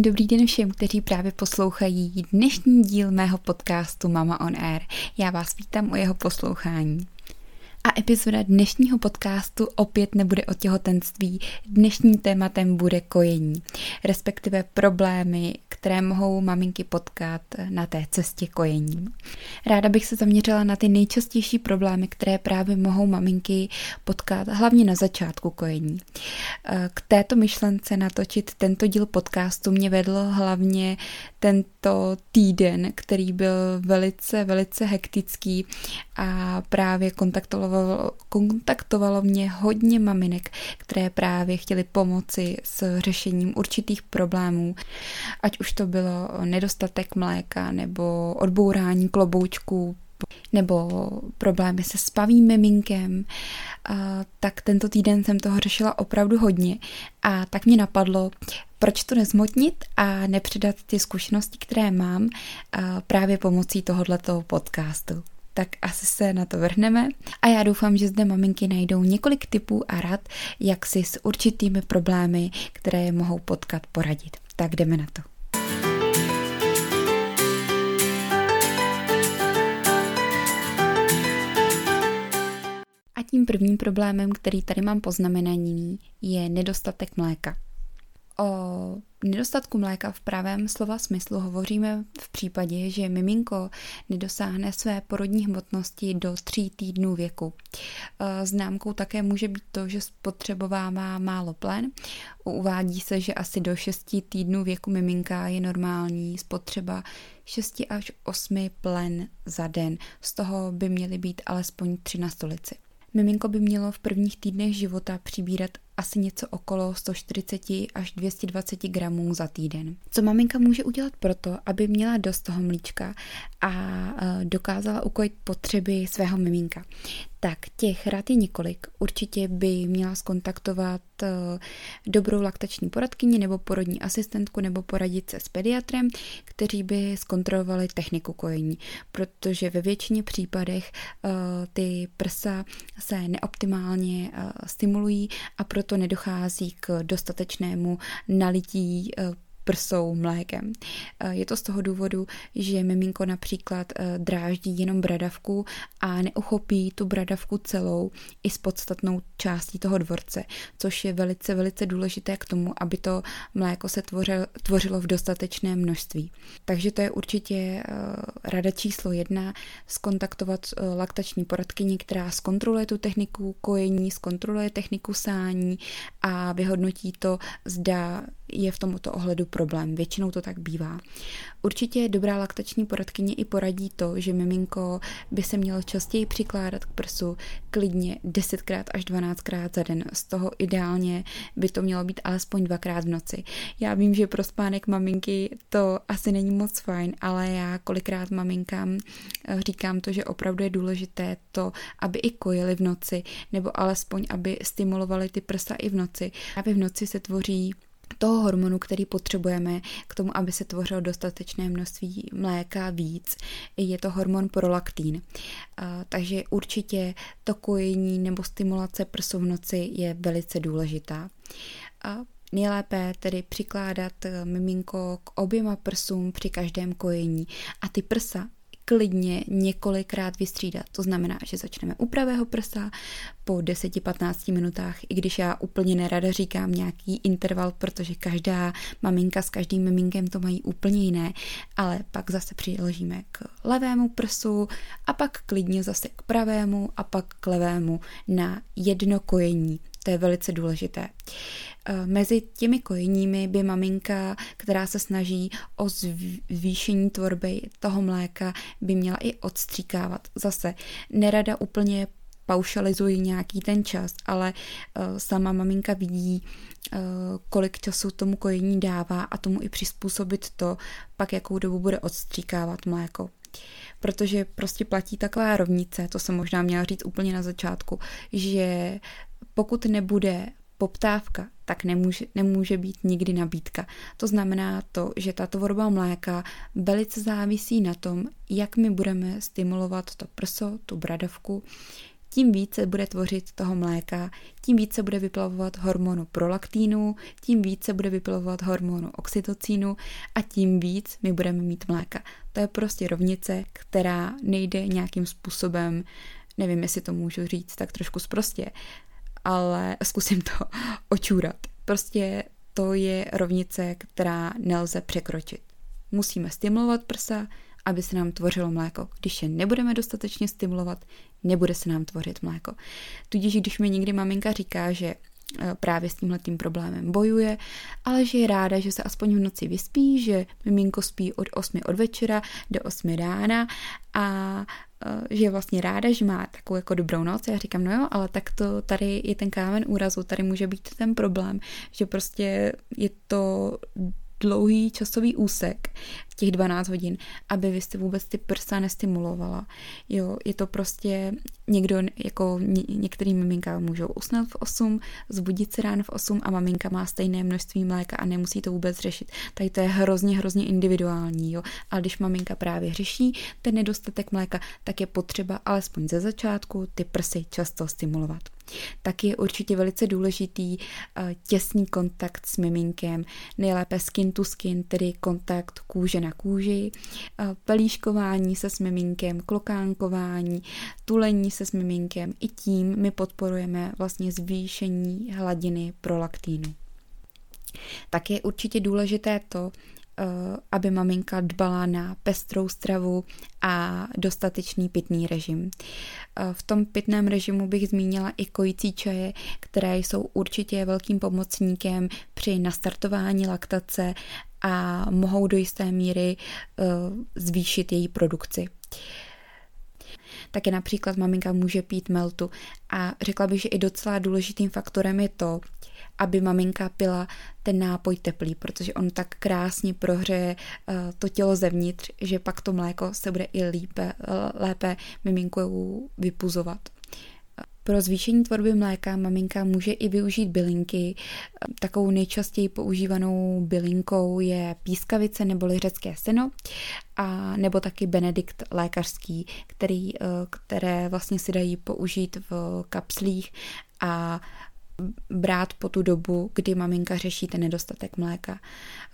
Krásný dobrý den všem, kteří právě poslouchají dnešní díl mého podcastu Mama on Air. Já vás vítám u jeho poslouchání. A epizoda dnešního podcastu opět nebude o těhotenství. Dnešním tématem bude kojení, respektive problémy, které mohou maminky potkat na té cestě kojením. Ráda bych se zaměřila na ty nejčastější problémy, které právě mohou maminky potkat, hlavně na začátku kojení. K této myšlence natočit tento díl podcastu mě vedl hlavně tento týden, který byl velice, velice hektický a právě kontaktovalo, kontaktovalo mě hodně maminek, které právě chtěly pomoci s řešením určitých problémů, ať už to bylo nedostatek mléka nebo odbourání kloboučků, nebo problémy se spavým miminkem, tak tento týden jsem toho řešila opravdu hodně. A tak mě napadlo, proč to nezmotnit a nepředat ty zkušenosti, které mám právě pomocí tohoto podcastu tak asi se na to vrhneme. A já doufám, že zde maminky najdou několik typů a rad, jak si s určitými problémy, které je mohou potkat, poradit. Tak jdeme na to. A tím prvním problémem, který tady mám poznamenaný, je nedostatek mléka. O nedostatku mléka v pravém slova smyslu hovoříme v případě, že miminko nedosáhne své porodní hmotnosti do tří týdnů věku. E, známkou také může být to, že spotřebovává málo plen. Uvádí se, že asi do 6 týdnů věku miminka je normální spotřeba 6 až 8 plen za den. Z toho by měly být alespoň 3 na stolici. Miminko by mělo v prvních týdnech života přibírat asi něco okolo 140 až 220 gramů za týden. Co maminka může udělat proto, aby měla dost toho mlíčka a e, dokázala ukojit potřeby svého miminka? Tak těch rad je několik. Určitě by měla skontaktovat e, dobrou laktační poradkyni nebo porodní asistentku nebo poradit se s pediatrem, kteří by zkontrolovali techniku kojení, protože ve většině případech e, ty prsa se neoptimálně stimulují a proto nedochází k dostatečnému nalití eh, prsou mlékem. Eh, je to z toho důvodu, že miminko například eh, dráždí jenom bradavku a neuchopí tu bradavku celou i s podstatnou částí toho dvorce, což je velice, velice důležité k tomu, aby to mléko se tvořilo, tvořilo v dostatečné množství. Takže to je určitě eh, rada číslo jedna, skontaktovat laktační poradkyni, která zkontroluje tu techniku kojení, zkontroluje techniku sání a vyhodnotí to, zda je v tomto ohledu problém. Většinou to tak bývá. Určitě dobrá laktační poradkyně i poradí to, že miminko by se mělo častěji přikládat k prsu klidně 10krát až 12krát za den. Z toho ideálně by to mělo být alespoň dvakrát v noci. Já vím, že pro spánek maminky to asi není moc fajn, ale já kolikrát maminkám eh, říkám to, že opravdu je důležité to, aby i kojili v noci, nebo alespoň, aby stimulovali ty prsa i v noci. Aby v noci se tvoří toho hormonu, který potřebujeme k tomu, aby se tvořilo dostatečné množství mléka víc, je to hormon prolaktín. Takže určitě to kojení nebo stimulace prsu v noci je velice důležitá. Nejlépe tedy přikládat miminko k oběma prsům při každém kojení a ty prsa klidně několikrát vystřídat. To znamená, že začneme u pravého prsa po 10-15 minutách, i když já úplně nerada říkám nějaký interval, protože každá maminka s každým miminkem to mají úplně jiné, ale pak zase přiložíme k levému prsu a pak klidně zase k pravému a pak k levému na jedno kojení. To je velice důležité. Eh, mezi těmi kojeními by maminka, která se snaží o zvýšení tvorby toho mléka, by měla i odstříkávat. Zase nerada úplně paušalizuji nějaký ten čas, ale uh, sama maminka vidí, uh, kolik času tomu kojení dává a tomu i přizpůsobit to, pak jakou dobu bude odstříkávat mléko protože prostě platí taková rovnice, to jsem možná měla říct úplně na začátku, že pokud nebude poptávka, tak nemůže, nemůže být nikdy nabídka. To znamená to, že ta tvorba mléka velice závisí na tom, jak my budeme stimulovat to prso, tu bradavku, tím více bude tvořit toho mléka, tím více bude vyplavovat hormonu prolaktínu, tím více bude vyplavovat hormonu oxytocínu a tím víc my budeme mít mléka. To je prostě rovnice, která nejde nějakým způsobem, nevím, jestli to můžu říct tak trošku zprostě, ale zkusím to očůrat. Prostě to je rovnice, která nelze překročit. Musíme stimulovat prsa, aby se nám tvořilo mléko. Když je nebudeme dostatečně stimulovat, nebude se nám tvořit mléko. Tudíž, když mi někdy maminka říká, že e, právě s tímhletým problémem bojuje, ale že je ráda, že se aspoň v noci vyspí, že miminko spí od 8 od večera do 8 rána a e, že je vlastně ráda, že má takovou jako dobrou noc. Já říkám, no jo, ale tak to tady je ten kámen úrazu, tady může být ten problém, že prostě je to dlouhý časový úsek, těch 12 hodin, aby vy jste vůbec ty prsa nestimulovala. Jo, je to prostě někdo, jako ně, některý miminka můžou usnout v 8, zbudit se ráno v 8 a maminka má stejné množství mléka a nemusí to vůbec řešit. Tady to je hrozně, hrozně individuální, jo. Ale když maminka právě řeší ten nedostatek mléka, tak je potřeba alespoň ze začátku ty prsy často stimulovat. Tak je určitě velice důležitý uh, těsný kontakt s miminkem, nejlépe skin to skin, tedy kontakt kůže na kůži, uh, pelíškování se s miminkem, klokánkování, tulení se s miminkem. I tím my podporujeme vlastně zvýšení hladiny prolaktínu. Tak je určitě důležité to, Eh, aby maminka dbala na pestrou stravu a dostatečný pitný režim. Eh, v tom pitném režimu bych zmínila i kojící čaje, které jsou určitě velkým pomocníkem při nastartování laktace a mohou do jisté míry eh, zvýšit její produkci. Také například maminka může pít meltu a řekla bych, že i docela důležitým faktorem je to, aby maminka pila ten nápoj teplý, protože on tak krásně prohřeje uh, to tělo zevnitř, že pak to mléko se bude i lípe, lépe miminku vypuzovat. Pro zvýšení tvorby mléka maminka může i využít bylinky. Takovou nejčastěji používanou bylinkou je pískavice nebo řecké seno a nebo taky benedikt lékařský, který, eh, které vlastně si dají použít v kapslích a brát po tu dobu, kdy maminka řeší ten nedostatek mléka.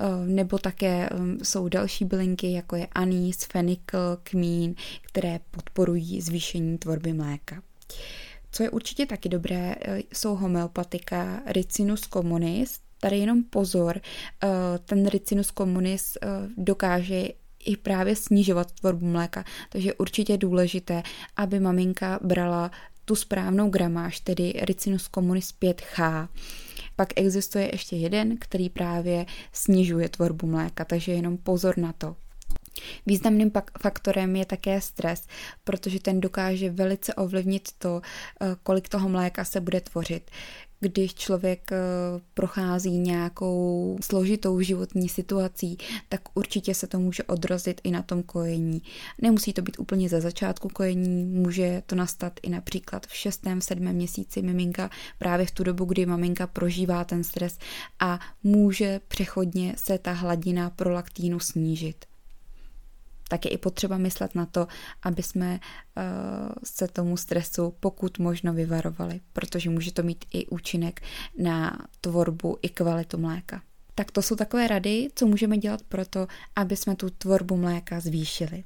Eh, nebo také mm, jsou další bylinky, jako je anís, fenikl, kmín, které podporují zvýšení tvorby mléka. Co je určitě taky dobré, eh, jsou homeopatika Ricinus communis. Tady jenom pozor, eh, ten Ricinus communis dokáže i právě snižovat tvorbu mléka, takže je určitě důležité, aby maminka brala tu správnou gramáž, tedy Ricinus communis 5H. Pak existuje ještě jeden, který právě snižuje tvorbu mléka, takže jenom pozor na to. Významným faktorem je také stres, protože ten dokáže velice ovlivnit to, eh, kolik toho mléka se bude tvořit když člověk eh, prochází nějakou složitou životní situací, tak určitě se to může odrazit i na tom kojení. Nemusí to být úplně za začátku kojení, může to nastat i například v šestém, sedmém měsíci miminka, právě v tu dobu, kdy maminka prožívá ten stres a může přechodně se ta hladina prolaktínu snížit tak je i potřeba myslet na to, aby jsme uh, se tomu stresu pokud možno vyvarovali, protože může to mít i účinek na tvorbu i kvalitu mléka. Tak to jsou takové rady, co můžeme dělat pro to, aby jsme tu tvorbu mléka zvýšili.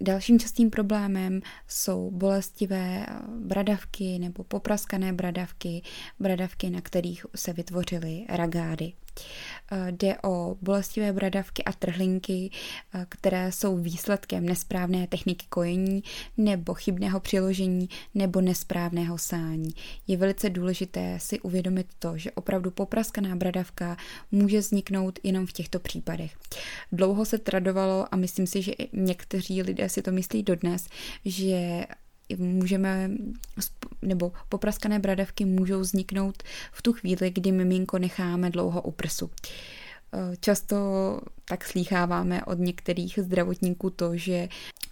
Dalším častým problémem jsou bolestivé bradavky nebo popraskané bradavky, bradavky, na kterých se vytvořily ragády. Eh, jde o bolestivé bradavky a trhlinky, eh, které jsou výsledkem nesprávné techniky kojení nebo chybného přiložení nebo nesprávného sání. Je velice důležité si uvědomit to, že opravdu popraskaná bradavka může vzniknout jenom v těchto případech. Dlouho se tradovalo a myslím si, že někteří lidé si to myslí dodnes, že můžeme, nebo popraskané bradavky můžou vzniknout v tu chvíli, kdy miminko necháme dlouho u prsu. Eh, často tak slýcháváme od některých zdravotníků to, že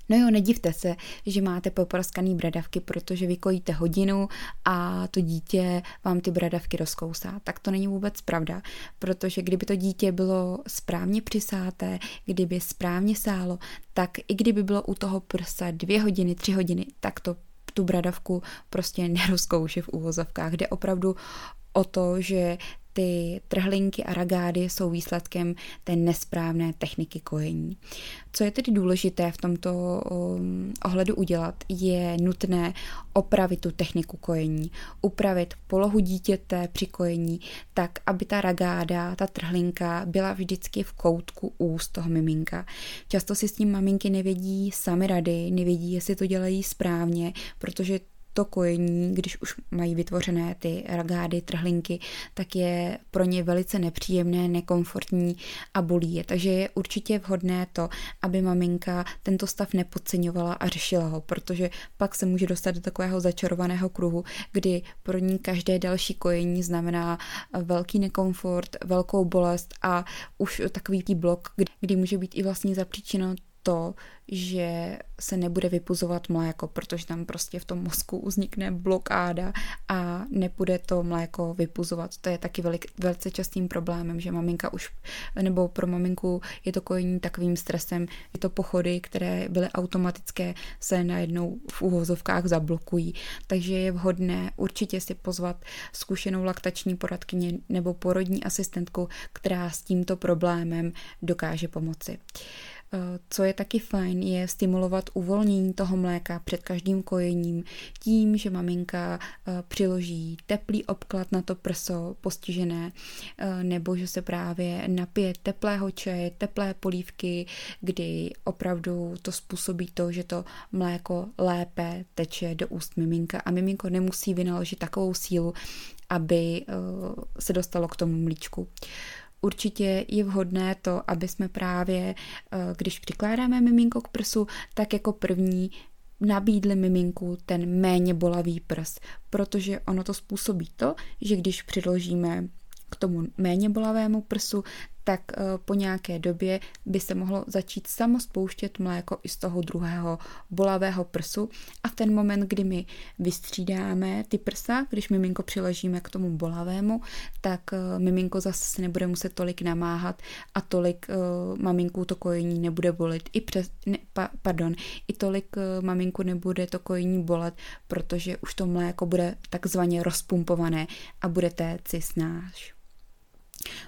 No jo, nedivte se, že máte popraskaný bradavky, protože vykojíte hodinu a to dítě vám ty bradavky rozkousá. Tak to není vůbec pravda, protože kdyby to dítě bylo správně přisáté, kdyby správně sálo, tak i kdyby bylo u toho prsa dvě hodiny, tři hodiny, tak to tu bradavku prostě nerozkouše v úvozovkách. Jde opravdu o to, že ty trhlinky a ragády jsou výsledkem té nesprávné techniky kojení. Co je tedy důležité v tomto um, ohledu udělat, je nutné opravit tu techniku kojení, upravit polohu dítěte při kojení tak, aby ta ragáda, ta trhlinka byla vždycky v koutku úst toho miminka. Často si s tím maminky nevědí sami rady, nevědí, jestli to dělají správně, protože to kojení, když už mají vytvořené ty ragády, trhlinky, tak je pro ně velice nepříjemné, nekomfortní a bolí je. Takže je určitě vhodné to, aby maminka tento stav nepodceňovala a řešila ho, protože pak se může dostat do takového začarovaného kruhu, kdy pro ní každé další kojení znamená velký nekomfort, velkou bolest a už takový blok, kdy může být i vlastně zapříčeno to, že se nebude vypuzovat mléko, protože tam prostě v tom mozku uznikne blokáda a nepůjde to mléko vypuzovat. To je taky velik, velice častým problémem, že maminka už, nebo pro maminku je to kojení takovým stresem, je to pochody, které byly automatické, se najednou v úvozovkách zablokují. Takže je vhodné určitě si pozvat zkušenou laktační poradkyni nebo porodní asistentku, která s tímto problémem dokáže pomoci. Co je taky fajn, je stimulovat uvolnění toho mléka před každým kojením tím, že maminka eh, přiloží teplý obklad na to prso postižené, eh, nebo že se právě napije teplého čaje, teplé polívky, kdy opravdu to způsobí to, že to mléko lépe teče do úst miminka. A miminko nemusí vynaložit takovou sílu, aby se dostalo k tomu mlíčku určitě je vhodné to, aby jsme právě, eh, když přikládáme miminko k prsu, tak jako první nabídli miminku ten méně bolavý prs, protože ono to způsobí to, že když přiložíme k tomu méně bolavému prsu, tak eh, po nějaké době by se mohlo začít samo spouštět mléko i z toho druhého bolavého prsu a v ten moment, kdy my vystřídáme ty prsa, když miminko přiležíme k tomu bolavému, tak eh, miminko zase se nebude muset tolik namáhat a tolik uh, maminku to kojení nebude bolit. I přes, ne, pa, pardon, i tolik maminku nebude to kojení bolet, protože už to mléko bude takzvaně rozpumpované a bude téci snáš.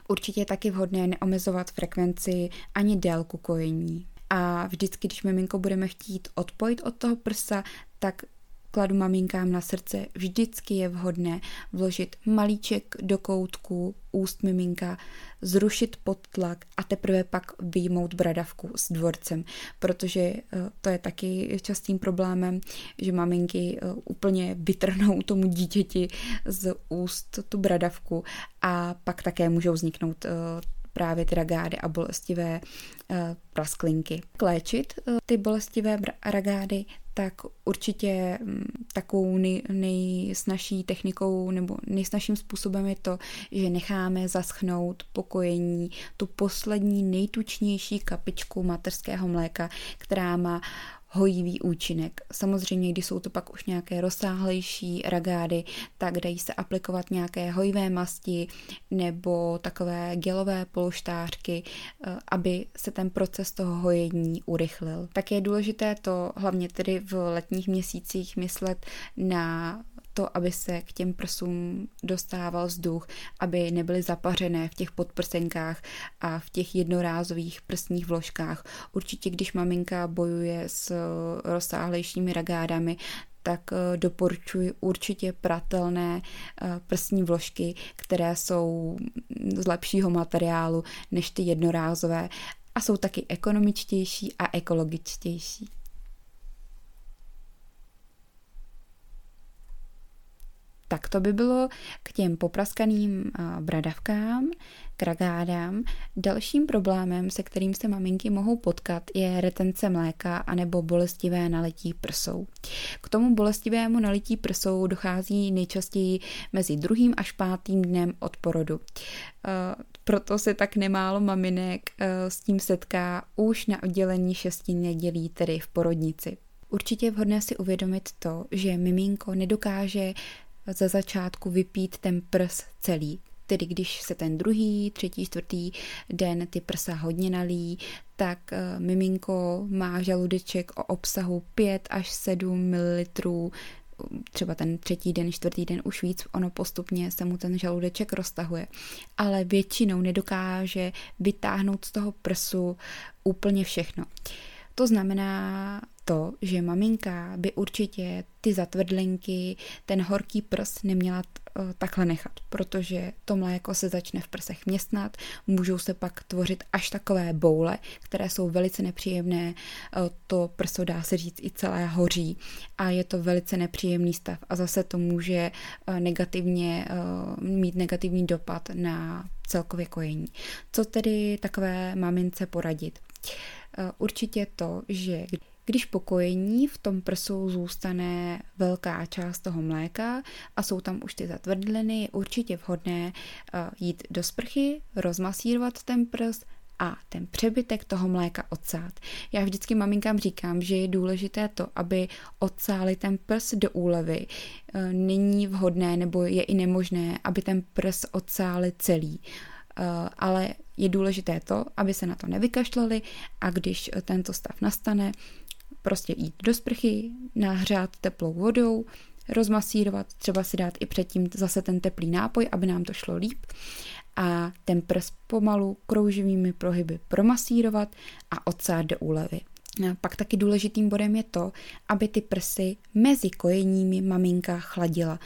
Určitě je taky vhodné neomezovat frekvenci ani délku kojení. A vždycky, když miminko budeme chtít odpojit od toho prsa, tak kladu maminkám na srdce, vždycky je vhodné vložit malíček do koutku úst miminka, zrušit podtlak a teprve pak vyjmout bradavku s dvorcem, protože eh, to je taky častým problémem, že maminky eh, úplně vytrhnou tomu dítěti z úst tu bradavku a pak také můžou vzniknout eh, právě ty ragády a bolestivé prasklinky. Kléčit ty bolestivé ragády tak určitě mm, takovou nej, nejsnažší technikou nebo nejsnažším způsobem je to, že necháme zaschnout pokojení tu poslední nejtučnější kapičku mateřského mléka, která má hojivý účinek. Samozřejmě, když jsou to pak už nějaké rozsáhlejší ragády, tak dají se aplikovat nějaké hojivé masti nebo takové gelové polštářky, eh, aby se ten proces toho hojení urychlil. Tak je důležité to hlavně tedy v letních měsících myslet na to, aby se k těm prsům dostával vzduch, aby nebyly zapařené v těch podprsenkách a v těch jednorázových prsních vložkách. Určitě, když maminka bojuje s rozsáhlejšími ragádami, tak eh, doporučuji určitě pratelné eh, prsní vložky, které jsou z lepšího materiálu než ty jednorázové a jsou taky ekonomičtější a ekologičtější. Tak to by bylo k těm popraskaným bradavkám, k ragádám. Dalším problémem, se kterým se maminky mohou potkat, je retence mléka anebo bolestivé nalití prsou. K tomu bolestivému nalití prsou dochází nejčastěji mezi druhým až pátým dnem od porodu. Proto se tak nemálo maminek s tím setká už na oddělení šesti nedělí, tedy v porodnici. Určitě je vhodné si uvědomit to, že miminko nedokáže za začátku vypít ten prs celý. Tedy když se ten druhý, třetí, čtvrtý den ty prsa hodně nalí, tak uh, miminko má žaludeček o obsahu 5 až 7 ml třeba ten třetí den, čtvrtý den už víc, ono postupně se mu ten žaludeček roztahuje. Ale většinou nedokáže vytáhnout z toho prsu úplně všechno. To znamená to, že maminka by určitě ty zatvrdlenky, ten horký prs neměla Eh, takhle nechat, protože to mléko se začne v prsech městnat, můžou se pak tvořit až takové boule, které jsou velice nepříjemné, eh, to prso dá se říct i celé hoří a je to velice nepříjemný stav a zase to může eh, negativně mít negativní dopad na celkově kojení. Co tedy takové mamince poradit? Určitě to, že když po kojení v tom prsu zůstane velká část toho mléka a jsou tam už ty zatvrdliny, je určitě vhodné eh, jít do sprchy, rozmasírovat ten prs a ten přebytek toho mléka odsát. Já vždycky maminkám říkám, že je důležité to, aby odsáli ten prs do úlevy. Eh, není vhodné nebo je i nemožné, aby ten prs odsáli celý eh, ale je důležité to, aby se na to nevykašlali a když tento stav nastane, prostě jít do sprchy, nahřát teplou vodou, rozmasírovat, třeba si dát i předtím zase ten teplý nápoj, aby nám to šlo líp a ten prs pomalu krouživými prohyby promasírovat a odsát do úlevy. A pak taky důležitým bodem je to, aby ty prsy mezi kojeními maminka chladila.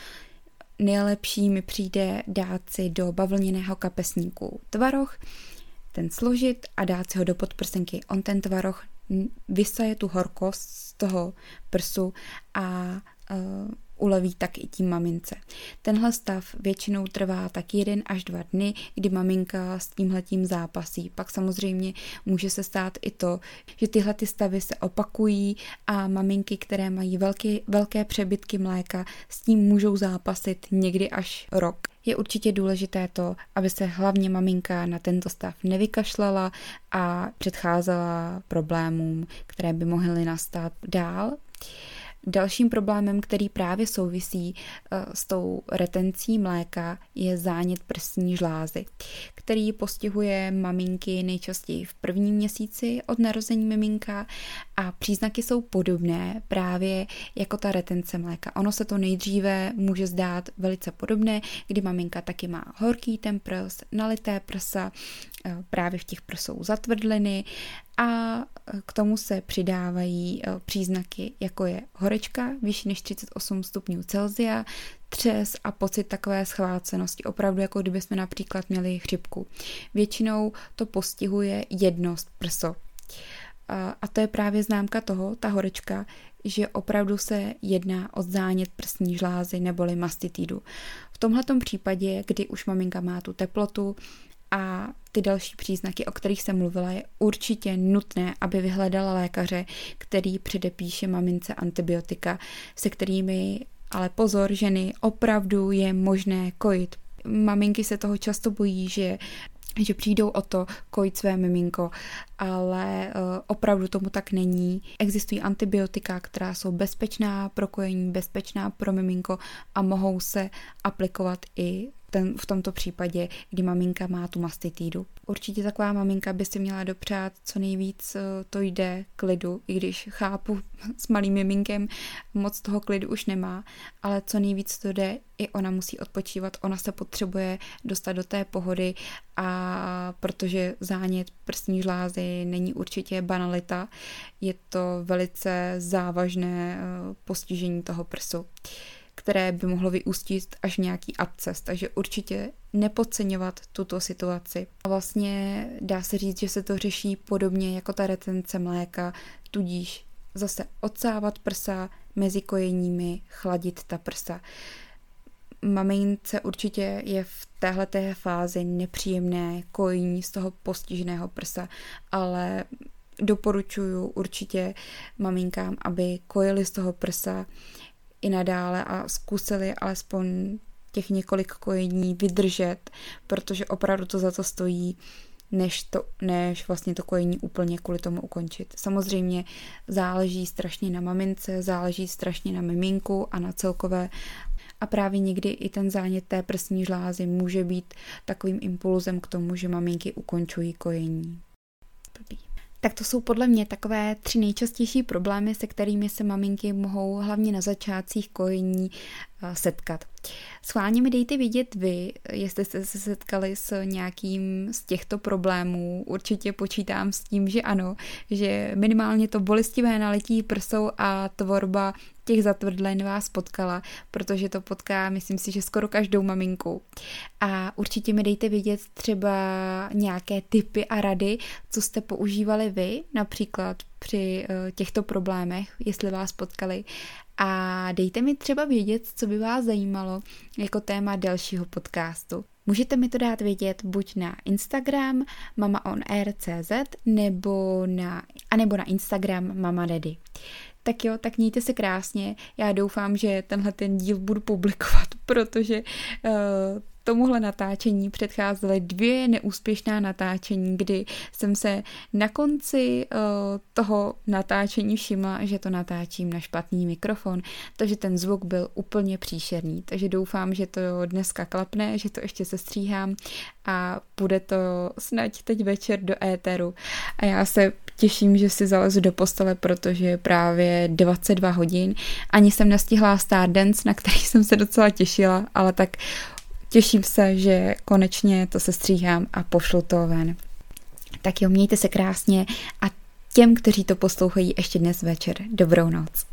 Nejlepší mi přijde dát si do bavlněného kapesníku tvaroh, ten složit a dát si ho do podprsenky. On ten tvaroh vysaje tu horkost z toho prsu a uh, uleví tak i tím mamince. Tenhle stav většinou trvá tak jeden až dva dny, kdy maminka s tímhletím zápasí. Pak samozřejmě může se stát i to, že tyhle ty stavy se opakují a maminky, které mají velké, velké přebytky mléka, s tím můžou zápasit někdy až rok. Je určitě důležité to, aby se hlavně maminka na tento stav nevykašlala a předcházela problémům, které by mohly nastat dál. Dalším problémem, který právě souvisí eh, s tou retencí mléka, je zánět prsní žlázy, který postihuje maminky nejčastěji v prvním měsíci od narození miminka a příznaky jsou podobné právě jako ta retence mléka. Ono se to nejdříve může zdát velice podobné, kdy maminka taky má horký ten prs, nalité prsa, eh, právě v těch prsou zatvrdliny a k tomu se přidávají eh, příznaky, jako je horečka vyšší než 38 stupňů Celsia, třes a pocit takové schvácenosti, opravdu jako kdyby jsme například měli chřipku. Většinou to postihuje jednost prso. A to je právě známka toho, ta horečka, že opravdu se jedná o zánět prsní žlázy neboli mastitidu. V tomhle případě, kdy už maminka má tu teplotu, a ty další příznaky, o kterých jsem mluvila, je určitě nutné, aby vyhledala lékaře, který předepíše mamince antibiotika, se kterými ale pozor, ženy, opravdu je možné kojit. Maminky se toho často bojí, že že přijdou o to kojit své miminko, ale uh, opravdu tomu tak není. Existují antibiotika, která jsou bezpečná pro kojení, bezpečná pro miminko a mohou se aplikovat i ten, v tomto případě, kdy maminka má tu mastitídu. Určitě taková maminka by si měla dopřát co nejvíc eh, to jde klidu, i když chápu, s malým miminkem moc toho klidu už nemá, ale co nejvíc to jde, i ona musí odpočívat, ona se potřebuje dostat do té pohody a protože zánět prstní žlázy není určitě banalita, je to velice závažné eh, postižení toho prsu které by mohlo vyústit až nějaký absces, takže určitě nepodceňovat tuto situaci. A vlastně dá se říct, že se to řeší podobně jako ta retence mléka, tudíž zase odsávat prsa mezi kojeními, chladit ta prsa. Mamince určitě je v téhle fázi nepříjemné kojení z toho postiženého prsa, ale doporučuju určitě maminkám, aby kojili z toho prsa i nadále a zkusili alespoň těch několik kojení vydržet, protože opravdu to za to stojí, než, to, než vlastně to kojení úplně kvůli tomu ukončit. Samozřejmě záleží strašně na mamince, záleží strašně na miminku a na celkové a právě někdy i ten zánět té prsní žlázy může být takovým impulzem k tomu, že maminky ukončují kojení. Tak to jsou podle mě takové tři nejčastější problémy, se kterými se maminky mohou hlavně na začátcích kojení eh, setkat. Schválně mi dejte vidět vy, jestli jste se setkali s nějakým z těchto problémů. Určitě počítám s tím, že ano, že minimálně to bolestivé naletí prsou a tvorba těch zatvrdlin vás potkala, protože to potká, myslím si, že skoro každou maminku. A určitě mi dejte vědět třeba nějaké typy a rady, co jste používali vy, například při eh, těchto problémech, jestli vás potkali. A dejte mi třeba vědět, co by vás zajímalo jako téma dalšího podcastu. Můžete mi to dát vědět buď na Instagram mamaonair.cz nebo na, anebo na Instagram Mama Daddy. Tak jo, tak mějte se krásně. Já doufám, že tenhle ten díl budu publikovat, protože uh, tomuhle natáčení předcházely dvě neúspěšná natáčení, kdy jsem se na konci uh, toho natáčení všimla, že to natáčím na špatný mikrofon, takže ten zvuk byl úplně příšerný. Takže doufám, že to dneska klapne, že to ještě sestříhám a bude to snad teď večer do éteru. A já se těším, že si zalezu do postele, protože je právě 22 hodin. Ani jsem nestihla Stardance, na který jsem se docela těšila, ale tak Těším se, že konečně to se stříhám a pošlu to ven. Tak jo, mějte se krásně a těm, kteří to poslouchají ještě dnes večer, dobrou noc.